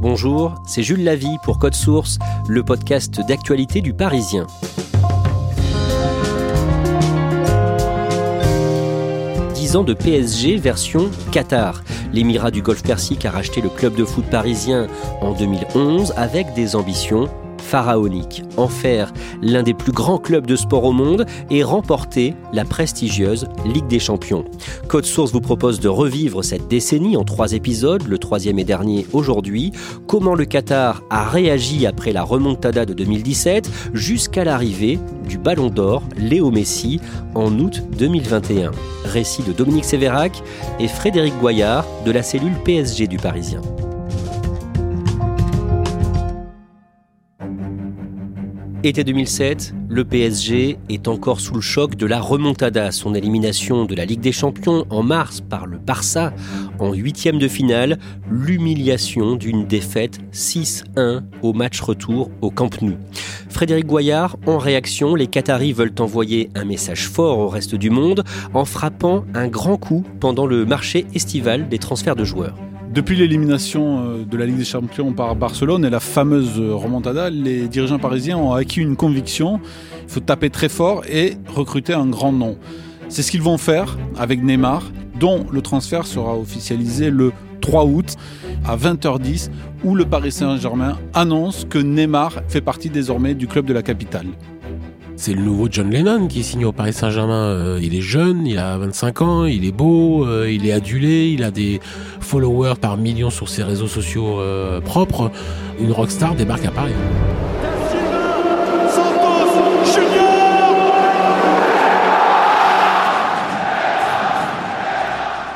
Bonjour, c'est Jules Lavie pour Code Source, le podcast d'actualité du Parisien. ans de PSG version Qatar. L'émirat du Golfe Persique a racheté le club de foot parisien en 2011 avec des ambitions pharaonique, en faire l'un des plus grands clubs de sport au monde et remporter la prestigieuse Ligue des Champions. Code Source vous propose de revivre cette décennie en trois épisodes, le troisième et dernier aujourd'hui, comment le Qatar a réagi après la remontada de 2017 jusqu'à l'arrivée du Ballon d'Or Léo Messi en août 2021. Récit de Dominique Sévérac et Frédéric Goyard de la cellule PSG du Parisien. Été 2007, le PSG est encore sous le choc de la remontada, son élimination de la Ligue des Champions en mars par le Barça en huitième de finale, l'humiliation d'une défaite 6-1 au match retour au Camp Nou. Frédéric Goyard, en réaction, les Qataris veulent envoyer un message fort au reste du monde en frappant un grand coup pendant le marché estival des transferts de joueurs. Depuis l'élimination euh, de la Ligue des Champions par Barcelone et la fameuse remontada, les dirigeants parisiens ont acquis une conviction. Il faut taper très fort et recruter un grand nom. C'est ce qu'ils vont faire avec Neymar, dont le transfert sera officialisé le 3 août à 20h10, où le Paris Saint-Germain annonce que Neymar fait partie désormais du club de la capitale. C'est le nouveau John Lennon qui signe au Paris Saint-Germain. Euh, il est jeune, il a 25 ans, il est beau, euh, il est adulé, il a des followers par millions sur ses réseaux sociaux euh, propres. Une rockstar débarque à Paris.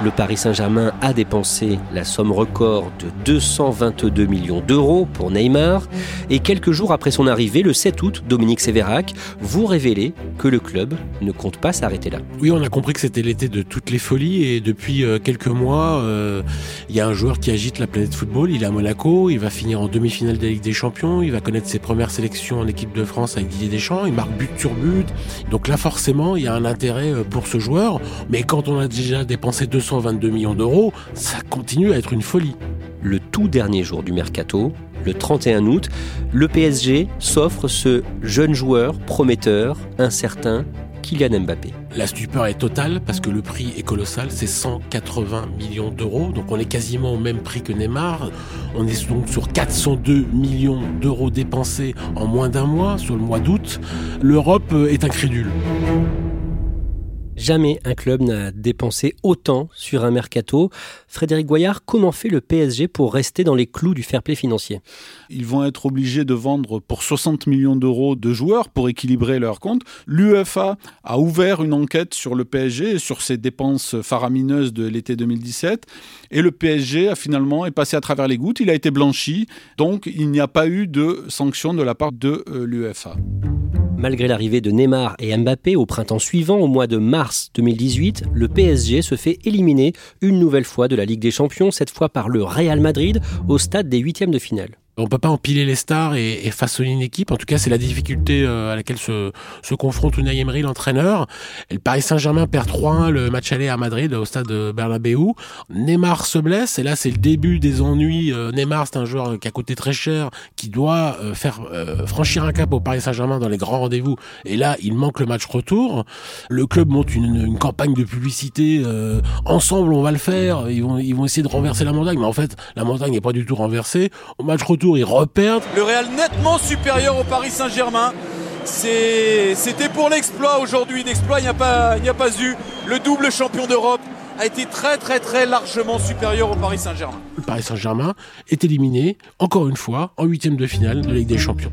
Le Paris Saint-Germain a dépensé la somme record de 222 millions d'euros pour Neymar. Et quelques jours après son arrivée, le 7 août, Dominique Sévérac, vous révélez que le club ne compte pas s'arrêter là. Oui, on a compris que c'était l'été de toutes les folies. Et depuis euh, quelques mois, euh, il y a un joueur qui agite la planète football. Il est à Monaco. Il va finir en demi-finale de la Ligue des Champions. Il va connaître ses premières sélections en équipe de France avec Didier Deschamps. Il marque but sur but. Donc là, forcément, il y a un intérêt euh, pour ce joueur. Mais quand on a déjà dépensé 200 22 millions d'euros, ça continue à être une folie. Le tout dernier jour du mercato, le 31 août, le PSG s'offre ce jeune joueur prometteur, incertain, Kylian Mbappé. La stupeur est totale parce que le prix est colossal, c'est 180 millions d'euros, donc on est quasiment au même prix que Neymar. On est donc sur 402 millions d'euros dépensés en moins d'un mois, sur le mois d'août. L'Europe est incrédule. Jamais un club n'a dépensé autant sur un mercato. Frédéric Goyard, comment fait le PSG pour rester dans les clous du fair play financier? Ils vont être obligés de vendre pour 60 millions d'euros de joueurs pour équilibrer leur compte. L'UEFA a ouvert une enquête sur le PSG et sur ses dépenses faramineuses de l'été 2017. Et le PSG a finalement est passé à travers les gouttes. Il a été blanchi. Donc il n'y a pas eu de sanctions de la part de euh, l'UEFA. Malgré l'arrivée de Neymar et Mbappé au printemps suivant, au mois de mars 2018, le PSG se fait éliminer une nouvelle fois de la Ligue des Champions, cette fois par le Real Madrid, au stade des huitièmes de finale. On peut pas empiler les stars et, façonner une équipe. En tout cas, c'est la difficulté euh, à laquelle se, se confronte Unai Emery, l'entraîneur. le Paris Saint-Germain perd 3-1 le match aller à Madrid, au stade Bernabeu. Neymar se blesse et là, c'est le début des ennuis. Euh, Neymar, c'est un joueur qui a coûté très cher, qui doit euh, faire franchir un cap au Paris Saint-Germain dans les grands rendez-vous. Et là, il manque le match retour. Le club monte une, une campagne de publicité. ensemble, on va le faire. Ils vont, ils vont essayer de renverser la montagne. Mais en fait, la montagne n'est pas du tout renversée. Match retour, ils reperdent. Le Real nettement supérieur au Paris Saint-Germain. C'était pour l'exploit aujourd'hui. L'exploit, il n'y a, pas, a pas eu. Le double champion d'Europe a été très très très largement supérieur au Paris Saint-Germain. Le Paris Saint-Germain est éliminé, encore une fois, en huitième de finale de la Ligue des Champions.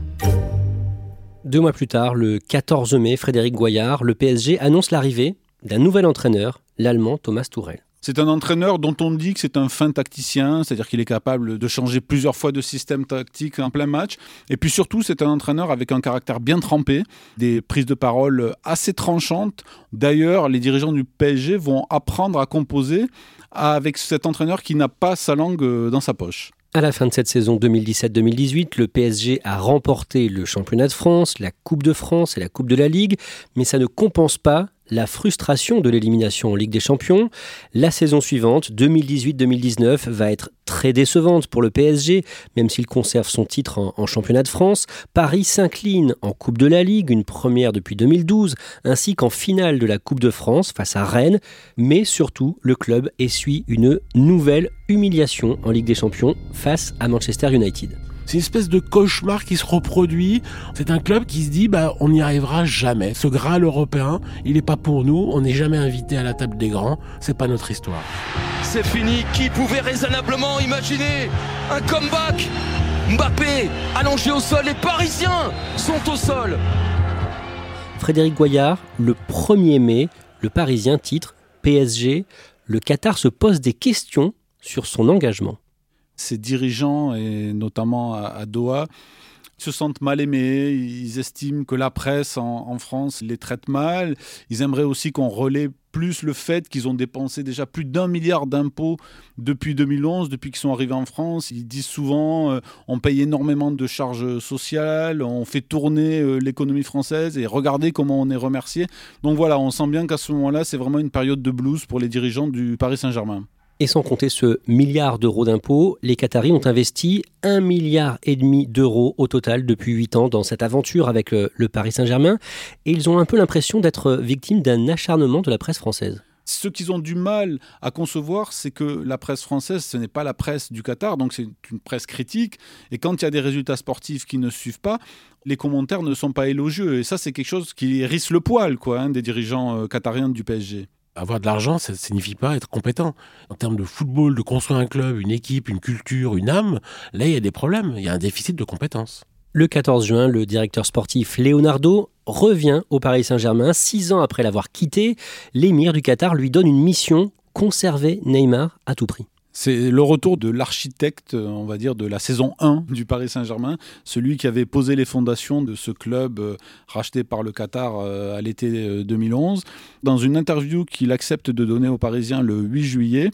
Deux mois plus tard, le 14 mai, Frédéric Goyard, le PSG annonce l'arrivée d'un nouvel entraîneur, l'Allemand Thomas Tourel. C'est un entraîneur dont on dit que c'est un fin tacticien, c'est-à-dire qu'il est capable de changer plusieurs fois de système tactique en plein match. Et puis surtout, c'est un entraîneur avec un caractère bien trempé, des prises de parole assez tranchantes. D'ailleurs, les dirigeants du PSG vont apprendre à composer avec cet entraîneur qui n'a pas sa langue dans sa poche. À la fin de cette saison 2017-2018, le PSG a remporté le championnat de France, la Coupe de France et la Coupe de la Ligue, mais ça ne compense pas la frustration de l'élimination en Ligue des Champions. La saison suivante, 2018-2019, va être très décevante pour le PSG, même s'il conserve son titre en, championnat de France. Paris s'incline en Coupe de la Ligue, une première depuis 2012, ainsi qu'en finale de la Coupe de France face à Rennes. Mais surtout, le club essuie une nouvelle humiliation en Ligue des Champions face à Manchester United. C'est une espèce de cauchemar qui se reproduit. C'est un club qui se dit, bah, on n'y arrivera jamais. Ce Graal européen, il n'est pas pour nous. On n'est jamais invité à la table des grands. C'est pas notre histoire. C'est fini. Qui pouvait raisonnablement imaginer un comeback? Mbappé, allongé au sol, les Parisiens sont au sol. Frédéric Goyard, le 1er mai, le Parisien titre PSG. Le Qatar se pose des questions sur son engagement ces dirigeants, et notamment à, Doha, se sentent mal aimés, ils estiment que la presse en, France les traite mal, ils aimeraient aussi qu'on relaie plus le fait qu'ils ont dépensé déjà plus d'un milliard d'impôts depuis 2011, depuis qu'ils sont arrivés en France. Ils disent souvent euh, on paye énormément de charges sociales, on fait tourner euh, l'économie française et regardez comment on est remercié. Donc voilà, on sent bien qu'à ce moment-là, c'est vraiment une période de blues pour les dirigeants du Paris Saint-Germain. Et sans compter ce milliard d'euros d'impôts, les Qataris ont investi un milliard et demi d'euros au total depuis huit ans dans cette aventure avec le, Paris Saint-Germain. Et ils ont un peu l'impression d'être victimes d'un acharnement de la presse française. Ce qu'ils ont du mal à concevoir, c'est que la presse française, ce n'est pas la presse du Qatar, donc c'est une presse critique. Et quand il y a des résultats sportifs qui ne suivent pas, les commentaires ne sont pas élogieux. Et ça, c'est quelque chose qui hérisse le poil quoi, hein, des dirigeants euh, qatariens du PSG avoir de l'argent, ça ne signifie pas être compétent. En termes de football, de construire un club, une équipe, une culture, une âme, là, il y a des problèmes. Il y a un déficit de compétences. Le 14 juin, le directeur sportif Leonardo revient au Paris Saint-Germain. Six ans après l'avoir quitté, l'émir du Qatar lui donne une mission conserver Neymar à tout prix. C'est le retour de l'architecte, on va dire, de la saison 1 du Paris Saint-Germain, celui qui avait posé les fondations de ce club euh, racheté par le Qatar euh, à l'été 2011. Euh, Dans une interview qu'il accepte de donner aux Parisiens le 8 juillet,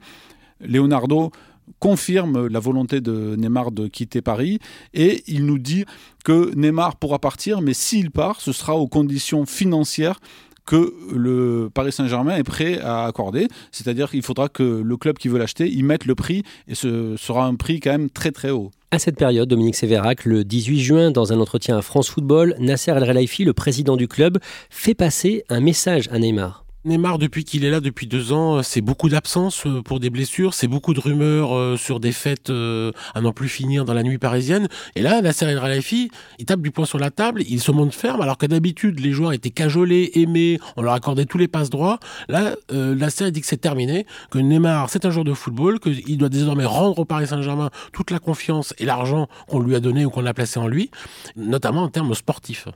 Leonardo confirme la volonté de Neymar de quitter Paris et il nous dit que Neymar pourra partir, mais s'il part, ce sera aux conditions financières que le Paris Saint-Germain est prêt à accorder. C'est-à-dire qu'il faudra que le club qui veut l'acheter y mette le prix et ce sera un prix quand même très très haut. À cette période, Dominique Sévérac, le 18 juin, dans un entretien à France Football, Nasser El Relaifi, le président du club, fait passer un message à Neymar. Neymar, depuis qu'il est là depuis deux ans, c'est beaucoup d'absence euh, pour des blessures, c'est beaucoup de rumeurs euh, sur des fêtes euh, à n'en plus finir dans la nuit parisienne. Et là, la série Ralafi, il tape du poing sur la table, il se montre ferme, alors que d'habitude, les joueurs étaient cajolés, aimés, on leur accordait tous les passes droits. Là, la série dit que c'est terminé, que Neymar, c'est un joueur de football, qu'il doit désormais rendre au Paris Saint-Germain toute la confiance et l'argent qu'on lui a donné ou qu'on a placé en lui, notamment en termes sportifs.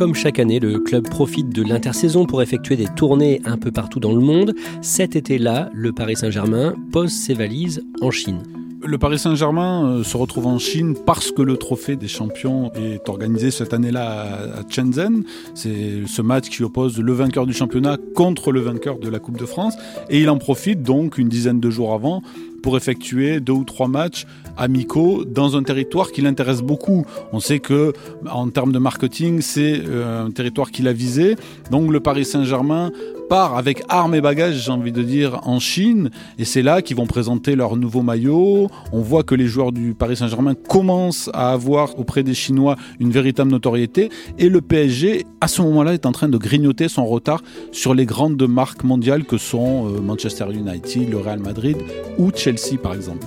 Comme chaque année, le club profite de l'intersaison pour effectuer des tournées un peu partout dans le monde. Cet été-là, le Paris Saint-Germain pose ses valises en Chine. Le Paris Saint-Germain euh, se retrouve en Chine parce que le trophée des champions est organisé cette année-là à Shenzhen. C'est ce match qui oppose le vainqueur du championnat contre le vainqueur de la Coupe de France. Et il en profite donc une dizaine de jours avant pour effectuer deux ou trois matchs amicaux dans un territoire qui l'intéresse beaucoup. On sait que en termes de marketing, c'est euh, un territoire qu'il a visé. Donc le Paris Saint-Germain part avec armes et bagages, j'ai envie de dire, en Chine. Et c'est là qu'ils vont présenter leur nouveau maillot. On voit que les joueurs du Paris Saint-Germain commencent à avoir auprès des Chinois une véritable notoriété. Et le PSG, à ce moment-là, est en train de grignoter son retard sur les grandes marques mondiales que sont euh, Manchester United, le Real Madrid ou Chelsea, par exemple.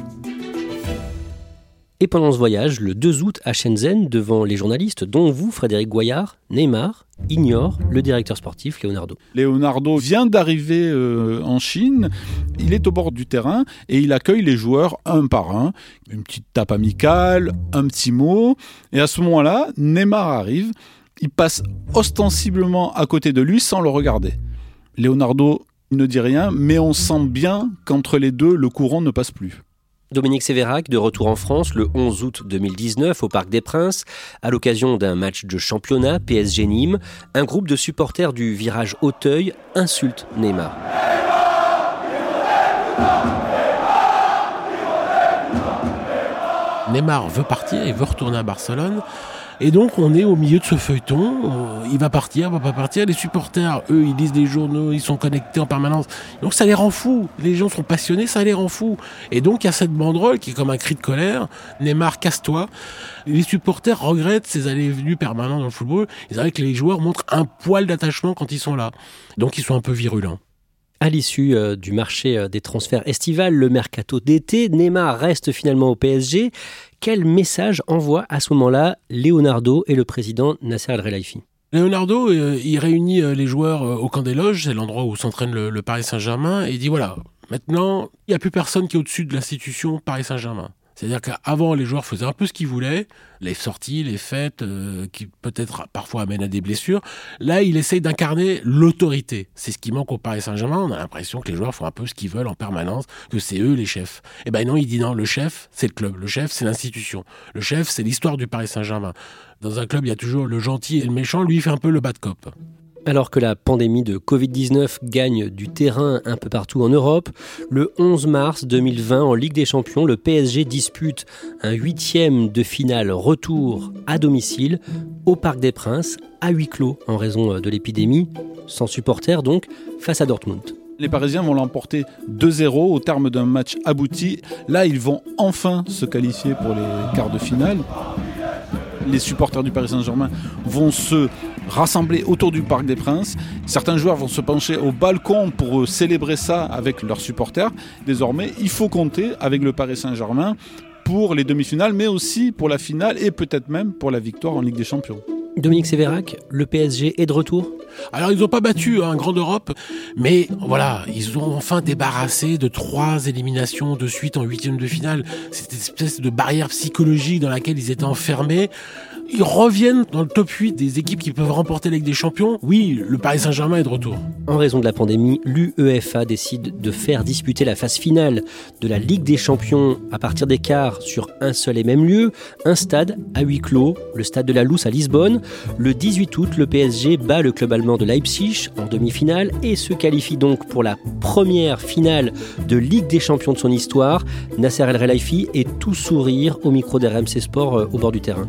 Et pendant ce voyage, le 2 août à Shenzhen, devant les journalistes, dont vous, Frédéric Goyard, Neymar ignore le directeur sportif Leonardo. Leonardo vient d'arriver euh, en Chine, il est au bord du terrain et il accueille les joueurs un par un, une petite tape amicale, un petit mot, et à ce moment-là, Neymar arrive, il passe ostensiblement à côté de lui sans le regarder. Leonardo ne dit rien, mais on sent bien qu'entre les deux, le courant ne passe plus. Dominique Sévérac, de retour en France le 11 août 2019 au Parc des Princes, à l'occasion d'un match de championnat PSG Nîmes, un groupe de supporters du virage Auteuil insulte Neymar. Neymar veut partir, il veut retourner à Barcelone. Et donc on est au milieu de ce feuilleton, il va partir, va pas partir, les supporters, eux, ils lisent les journaux, ils sont connectés en permanence. Donc ça les rend fous, les gens sont passionnés, ça les rend fous. Et donc il y a cette banderole qui est comme un cri de colère, Neymar, casse-toi. Les supporters regrettent ces allées et venues permanentes dans le football, ils aimeraient que les joueurs montrent un poil d'attachement quand ils sont là. Donc ils sont un peu virulents. À l'issue euh, du marché euh, des transferts estivales, le mercato d'été, Neymar reste finalement au PSG. Quel message envoie à ce moment-là Leonardo et le président Nasser Al-Relaifi Leonardo, euh, il réunit les joueurs au camp des loges, c'est l'endroit où s'entraîne le, Paris Saint-Germain, et il dit voilà, maintenant, il n'y a plus personne qui est au-dessus de l'institution Paris Saint-Germain. C'est-à-dire qu'avant, les joueurs faisaient un peu ce qu'ils voulaient, les sorties, les fêtes, euh, qui peut-être parfois amènent à des blessures. Là, il essaye d'incarner l'autorité. C'est ce qui manque au Paris Saint-Germain. On a l'impression que les joueurs font un peu ce qu'ils veulent en permanence, que c'est eux les chefs. Et eh ben non, il dit non, le chef, c'est le club. Le chef, c'est l'institution. Le chef, c'est l'histoire du Paris Saint-Germain. Dans un club, il y a toujours le gentil et le méchant. Lui, il fait un peu le bad cop. Alors que la pandémie de Covid-19 gagne du terrain un peu partout en Europe, le 11 mars 2020 en Ligue des Champions, le PSG dispute un huitième de finale retour à domicile au Parc des Princes, à huis clos en raison de l'épidémie, sans supporters donc, face à Dortmund. Les Parisiens vont l'emporter 2-0 au terme d'un match abouti. Là, ils vont enfin se qualifier pour les quarts de finale les supporters du Paris Saint-Germain vont se rassembler autour du Parc des Princes. Certains joueurs vont se pencher au balcon pour euh, célébrer ça avec leurs supporters. Désormais, il faut compter avec le Paris Saint-Germain pour les demi-finales, mais aussi pour la finale et peut-être même pour la victoire en Ligue des Champions. Dominique Sévérac, le PSG est de retour? Alors ils n'ont pas battu un hein, Grande Europe, mais voilà, ils ont enfin débarrassé de trois éliminations de suite en huitième de finale. Cette espèce de barrière psychologique dans laquelle ils étaient enfermés ils reviennent dans le top 8 des équipes qui peuvent remporter la Ligue des Champions. Oui, le Paris Saint-Germain est de retour. En raison de la pandémie, l'UEFA décide de faire disputer la phase finale de la Ligue des Champions à partir des quarts sur un seul et même lieu, un stade à huis clos, le stade de la Lousse à Lisbonne. Le 18 août, le PSG bat le club allemand de Leipzig en demi-finale et se qualifie donc pour la première finale de Ligue des Champions de son histoire. Nasser El Relaifi est tout sourire au micro d'RMC Sport euh, au bord du terrain.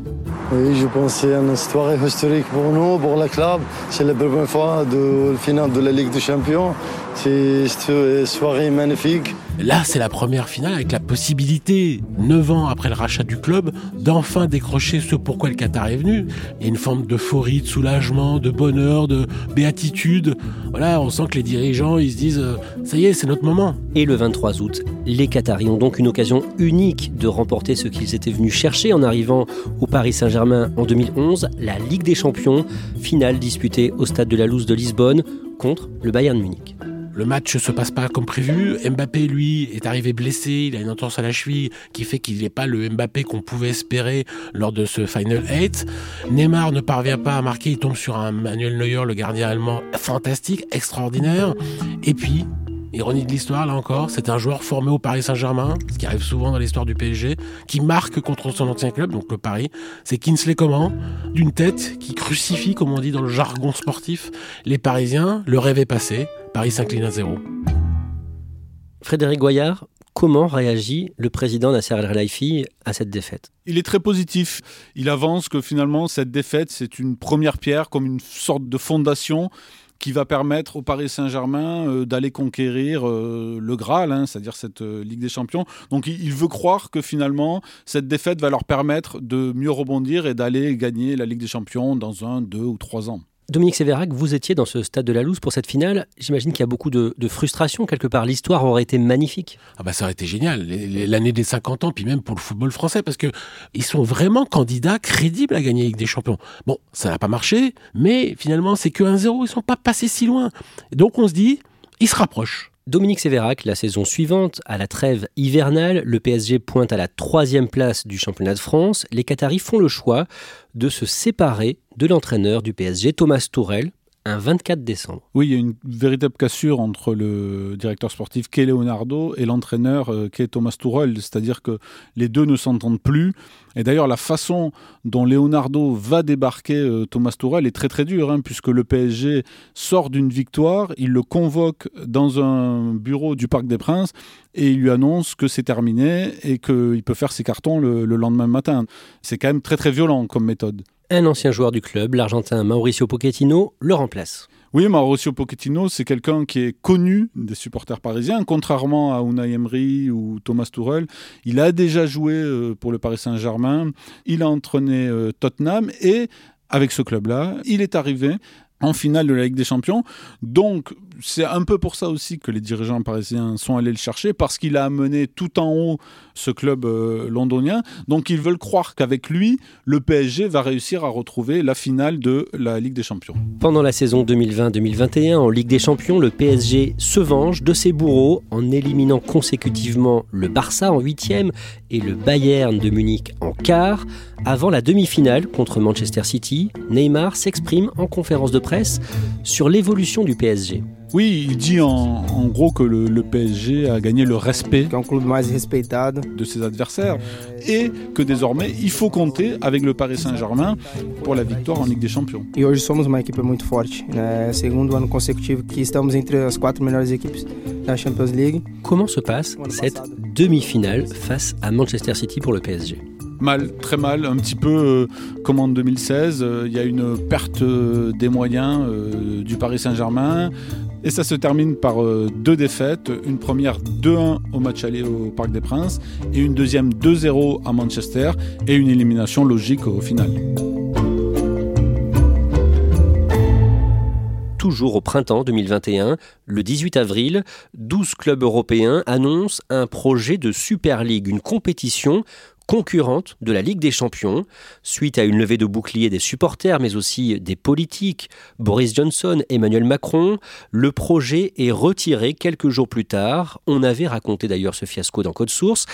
Oui, je pense que c'est une histoire historique pour nous, pour le club. C'est la première fois de la finale de la Ligue des Champions. C'est une soirée magnifique. Là, c'est la première finale avec la possibilité, neuf ans après le rachat du club, d'enfin décrocher ce pourquoi le Qatar est venu. Il y a une forme d'euphorie, de soulagement, de bonheur, de béatitude. Voilà, on sent que les dirigeants, ils se disent, euh, ça y est, c'est notre moment. Et le 23 août, les Qataris ont donc une occasion unique de remporter ce qu'ils étaient venus chercher en arrivant au Paris Saint-Germain en 2011, la Ligue des Champions, finale disputée au stade de la Louse de Lisbonne contre le Bayern Munich. Le match se passe pas comme prévu. Mbappé, lui, est arrivé blessé. Il a une entorse à la cheville qui fait qu'il n'est pas le Mbappé qu'on pouvait espérer lors de ce Final 8. Neymar ne parvient pas à marquer. Il tombe sur un Manuel Neuer, le gardien allemand, fantastique, extraordinaire. Et puis, Ironie de l'histoire, là encore, c'est un joueur formé au Paris Saint-Germain, ce qui arrive souvent dans l'histoire du PSG, qui marque contre son ancien club, donc le Paris. C'est Kinsley Coman, d'une tête qui crucifie, comme on dit dans le jargon sportif, les Parisiens. Le rêve est passé, Paris s'incline à zéro. Frédéric Goyard, Comment réagit le président Nasser El Khelaifi à cette défaite? Il est très positif. Il avance que finalement cette défaite, c'est une première pierre, comme une sorte de fondation qui va permettre au Paris Saint-Germain euh, d'aller conquérir euh, le Graal, hein, c'est-à-dire cette euh, Ligue des Champions. Donc il, veut croire que finalement cette défaite va leur permettre de mieux rebondir et d'aller gagner la Ligue des Champions dans un, deux ou trois ans. Dominique Sévérac, vous étiez dans ce stade de la Louse pour cette finale. J'imagine qu'il y a beaucoup de, frustration quelque part. L'histoire aurait été magnifique. Ah bah ça aurait été génial. L'année des 50 ans, puis même pour le football français, parce que ils sont vraiment candidats crédibles à gagner avec des champions. Bon, ça n'a pas marché, mais finalement c'est que 1-0. Ils sont pas passés si loin. Donc on se dit, ils se rapprochent. Dominique Sévérac, la saison suivante, à la trêve hivernale, le PSG pointe à la troisième place du championnat de France. Les Qataris font le choix de se séparer de l'entraîneur du PSG, Thomas Tourel, un 24 décembre. Oui, il y a une véritable cassure entre le directeur sportif Kay Leonardo et l'entraîneur euh, Kay Thomas Tuchel, c'est-à-dire que les deux ne s'entendent plus. Et d'ailleurs, la façon dont Leonardo va débarquer euh, Thomas Tuchel est très très dure, hein, puisque le PSG sort d'une victoire, il le convoque dans un bureau du Parc des Princes et il lui annonce que c'est terminé et qu'il peut faire ses cartons le lendemain matin. C'est quand même très très violent comme méthode. Un ancien joueur du club, l'Argentin Mauricio Pochettino, le remplace. Oui, Mauricio Pochettino, c'est quelqu'un qui est connu des supporters parisiens, contrairement à Unai Emery ou Thomas Tuchel. Il a déjà joué euh, pour le Paris Saint-Germain, il a entraîné euh, Tottenham et avec ce club-là, il est arrivé en finale de la Ligue des Champions. Donc, c'est un peu pour ça aussi que les dirigeants parisiens sont allés le chercher, parce qu'il a amené tout en haut ce club euh, londonien. Donc, ils veulent croire qu'avec lui, le PSG va réussir à retrouver la finale de la Ligue des Champions. Pendant la saison 2020-2021, en Ligue des Champions, le PSG se venge de ses bourreaux en éliminant consécutivement le Barça en huitième et le Bayern de Munich en quart. Avant la demi-finale contre Manchester City, Neymar s'exprime en conférence de presse sur l'évolution du PSG. Oui, il dit en, gros que le, PSG a gagné le respect de ses adversaires et que désormais il faut compter avec le Paris Saint-Germain pour la victoire en Ligue des Champions. Et aujourd'hui somos uma equipe muito forte. É segundo ano consecutivo que estamos entre as quatro melhores equipes da Champions League. Comment se passe cette demi-finale face à Manchester City pour le PSG Mal, très mal, un petit peu euh, comme en 2016. Euh, il y a une perte euh, des moyens du Paris Saint-Germain. Et ça se termine par deux défaites. Une première 2-1 au match aller au Parc des Princes et une deuxième 2-0 à Manchester et une élimination logique au final. toujours au printemps 2021, le 18 avril, 12 clubs européens annoncent un projet de Super League, une compétition concurrente de la Ligue des Champions, suite à une levée de boucliers des supporters, mais aussi des politiques, Boris Johnson, Emmanuel Macron, le projet est retiré quelques jours plus tard. On avait raconté d'ailleurs ce fiasco dans Code Source.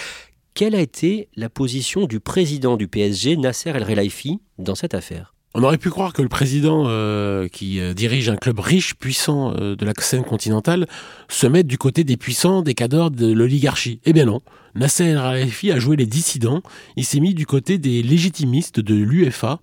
Quelle a été la position du président du PSG, Nasser El Relaifi, dans cette affaire? On aurait pu croire que le président euh, qui euh, dirige un club riche, puissant euh, de la scène continentale, se mette du côté des puissants, des cadors de l'oligarchie. Eh bien non. Nasser Khelaifi a joué les dissidents. Il s'est mis du côté des légitimistes de l'UFA.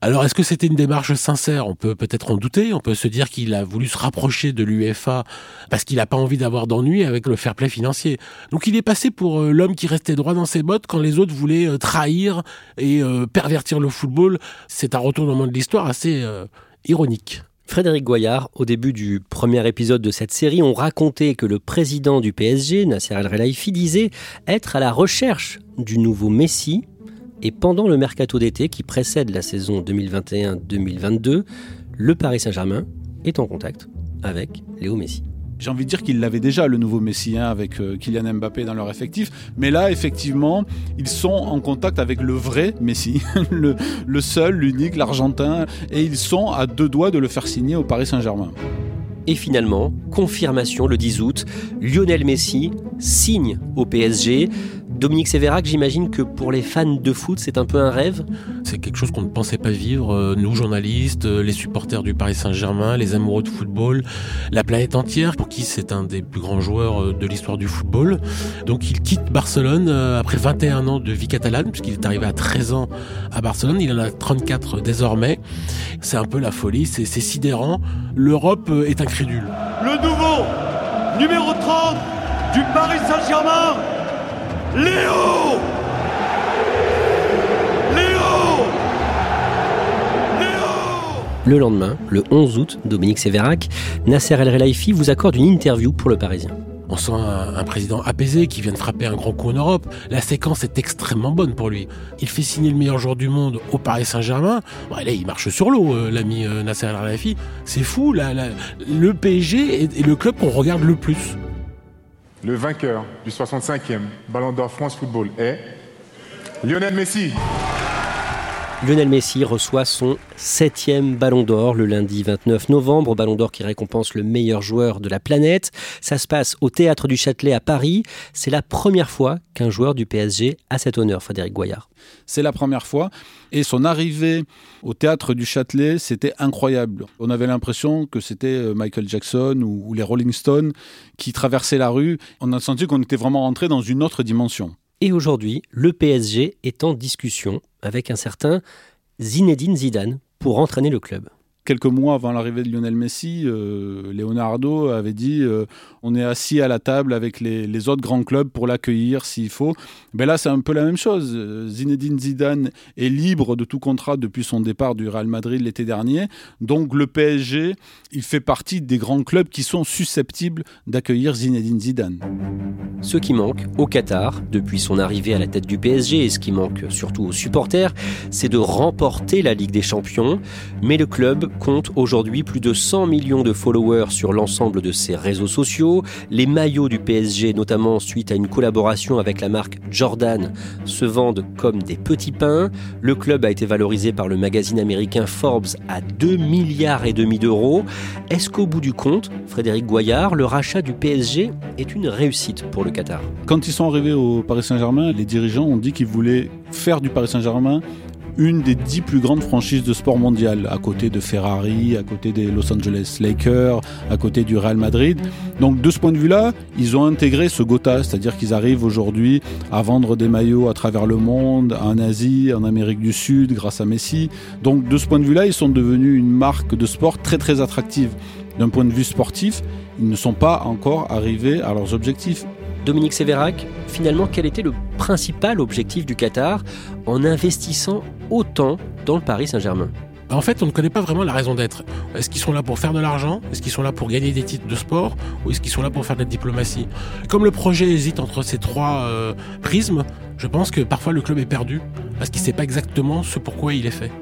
Alors, est-ce que c'était une démarche sincère? On peut peut-être en douter. On peut se dire qu'il a voulu se rapprocher de l'UFA parce qu'il n'a pas envie d'avoir d'ennui avec le fair play financier. Donc, il est passé pour l'homme qui restait droit dans ses bottes quand les autres voulaient trahir et pervertir le football. C'est un retour retournement de l'histoire assez euh, ironique. Frédéric Goyard, au début du premier épisode de cette série, on racontait que le président du PSG, Nasser El Relaifi, disait être à la recherche du nouveau Messi. Et pendant le mercato d'été qui précède la saison 2021-2022, le Paris Saint-Germain est en contact avec Léo Messi j'ai envie de dire qu'ils l'avaient déjà, le nouveau Messi, hein, avec euh, Kylian Mbappé dans leur effectif. Mais là, effectivement, ils sont en contact avec le vrai Messi, le, le seul, l'unique, l'Argentin. Et ils sont à deux doigts de le faire signer au Paris Saint-Germain. Et finalement, confirmation le 10 août, Lionel Messi signe au PSG. Dominique Sévérac, j'imagine que pour les fans de foot, c'est un peu un rêve C'est quelque chose qu'on ne pensait pas vivre, euh, nous journalistes, euh, les supporters du Paris Saint-Germain, les amoureux de football, la planète entière, pour qui c'est un des plus grands joueurs euh, de l'histoire du football. Donc il quitte Barcelone après 21 ans de vie catalane, puisqu'il est arrivé à 13 ans à Barcelone, il en a 34 désormais. C'est un peu la folie, c'est sidérant. L'Europe est incrédule. Le nouveau numéro 30 du Paris Saint-Germain Léo Léo Le lendemain, le 11 août, Dominique Sévérac, Nasser El Relaifi vous accorde une interview pour le Parisien. On sent un, président apaisé qui vient de frapper un grand coup en Europe. La séquence est extrêmement bonne pour lui. Il fait signer le meilleur joueur du monde au Paris Saint-Germain. Bon, là, il marche sur l'eau, euh, l'ami euh, Nasser El Khelaifi. C'est fou, le PSG est, est le club qu'on regarde le plus. Le vainqueur du 65e Ballon d'Or France Football est Lionel Messi. Lionel Messi reçoit son septième Ballon d'Or le lundi 29 novembre, Ballon d'Or qui récompense le meilleur joueur de la planète. Ça se passe au Théâtre du Châtelet à Paris. C'est la première fois qu'un joueur du PSG a cet honneur, Frédéric Goyard. C'est la première fois. Et son arrivée au Théâtre du Châtelet, c'était incroyable. On avait l'impression que c'était euh, Michael Jackson ou les Rolling Stones qui traversaient la rue. On a senti qu'on était vraiment rentré dans une autre dimension. Et aujourd'hui, le PSG est en discussion avec un certain Zinedine Zidane pour entraîner le club quelques mois avant l'arrivée de Lionel Messi, euh, Leonardo avait dit euh, on est assis à la table avec les, autres grands clubs pour l'accueillir s'il faut. Ben là, c'est un peu la même chose. Zinedine Zidane est libre de tout contrat depuis son départ du Real Madrid l'été dernier. Donc le PSG, il fait partie des grands clubs qui sont susceptibles d'accueillir Zinedine Zidane. Ce qui manque au Qatar depuis son arrivée à la tête du PSG et ce qui manque surtout aux supporters, c'est de remporter la Ligue des Champions. Mais le club compte aujourd'hui plus de 100 millions de followers sur l'ensemble de ses réseaux sociaux. Les maillots du PSG, notamment suite à une collaboration avec la marque Jordan, se vendent comme des petits pains. Le club a été valorisé par le magazine américain Forbes à 2 milliards et demi d'euros. Est-ce qu'au bout du compte, Frédéric Goyard, le rachat du PSG est une réussite pour le Qatar? Quand ils sont arrivés au Paris Saint-Germain, les dirigeants ont dit qu'ils voulaient faire du Paris Saint-Germain une des dix plus grandes franchises de sport mondial, à côté de Ferrari, à côté des Los Angeles Lakers, à côté du Real Madrid. Donc de ce point de vue-là, ils ont intégré ce Gotha, c'est-à-dire qu'ils arrivent aujourd'hui à vendre des maillots à travers le monde, en Asie, en Amérique du Sud, grâce à Messi. Donc de ce point de vue-là, ils sont devenus une marque de sport très très attractive. D'un point de vue sportif, ils ne sont pas encore arrivés à leurs objectifs. Dominique Sévérac, finalement, quel était le principal objectif du Qatar en investissant autant dans le Paris Saint-Germain bah, en fait, on ne connaît pas vraiment la raison d'être. Est-ce qu'ils sont là pour faire de l'argent? Est-ce qu'ils sont là pour gagner des titres de sport? Ou est-ce qu'ils sont là pour faire de la diplomatie? Comme le projet hésite entre ces trois euh, prismes, je pense que parfois le club est perdu parce qu'il ne sait pas exactement ce pourquoi il est fait.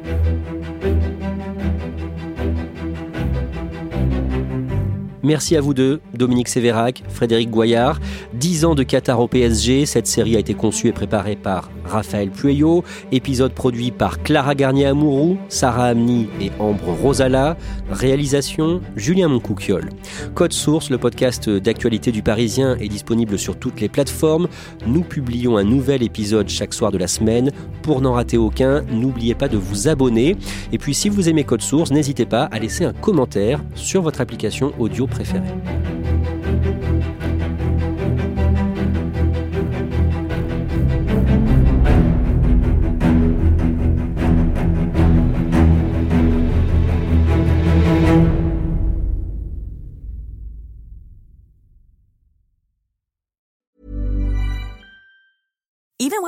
Merci à vous deux, Dominique Sévérac, Frédéric Goyard. 10 ans de Qatar au PSG, cette série a été conçue et préparée par Raphaël Pueyo, épisode produit par Clara Garnier-Amouroux, Sarah Amni et Ambre Rosala, réalisation Julien Moncouquiol. Code Source, le podcast d'actualité du Parisien, est disponible sur toutes les plateformes. Nous publions un nouvel épisode chaque soir de la semaine. Pour n'en rater aucun, n'oubliez pas de vous abonner. Et puis si vous aimez Code Source, n'hésitez pas à laisser un commentaire sur votre application audio préféré.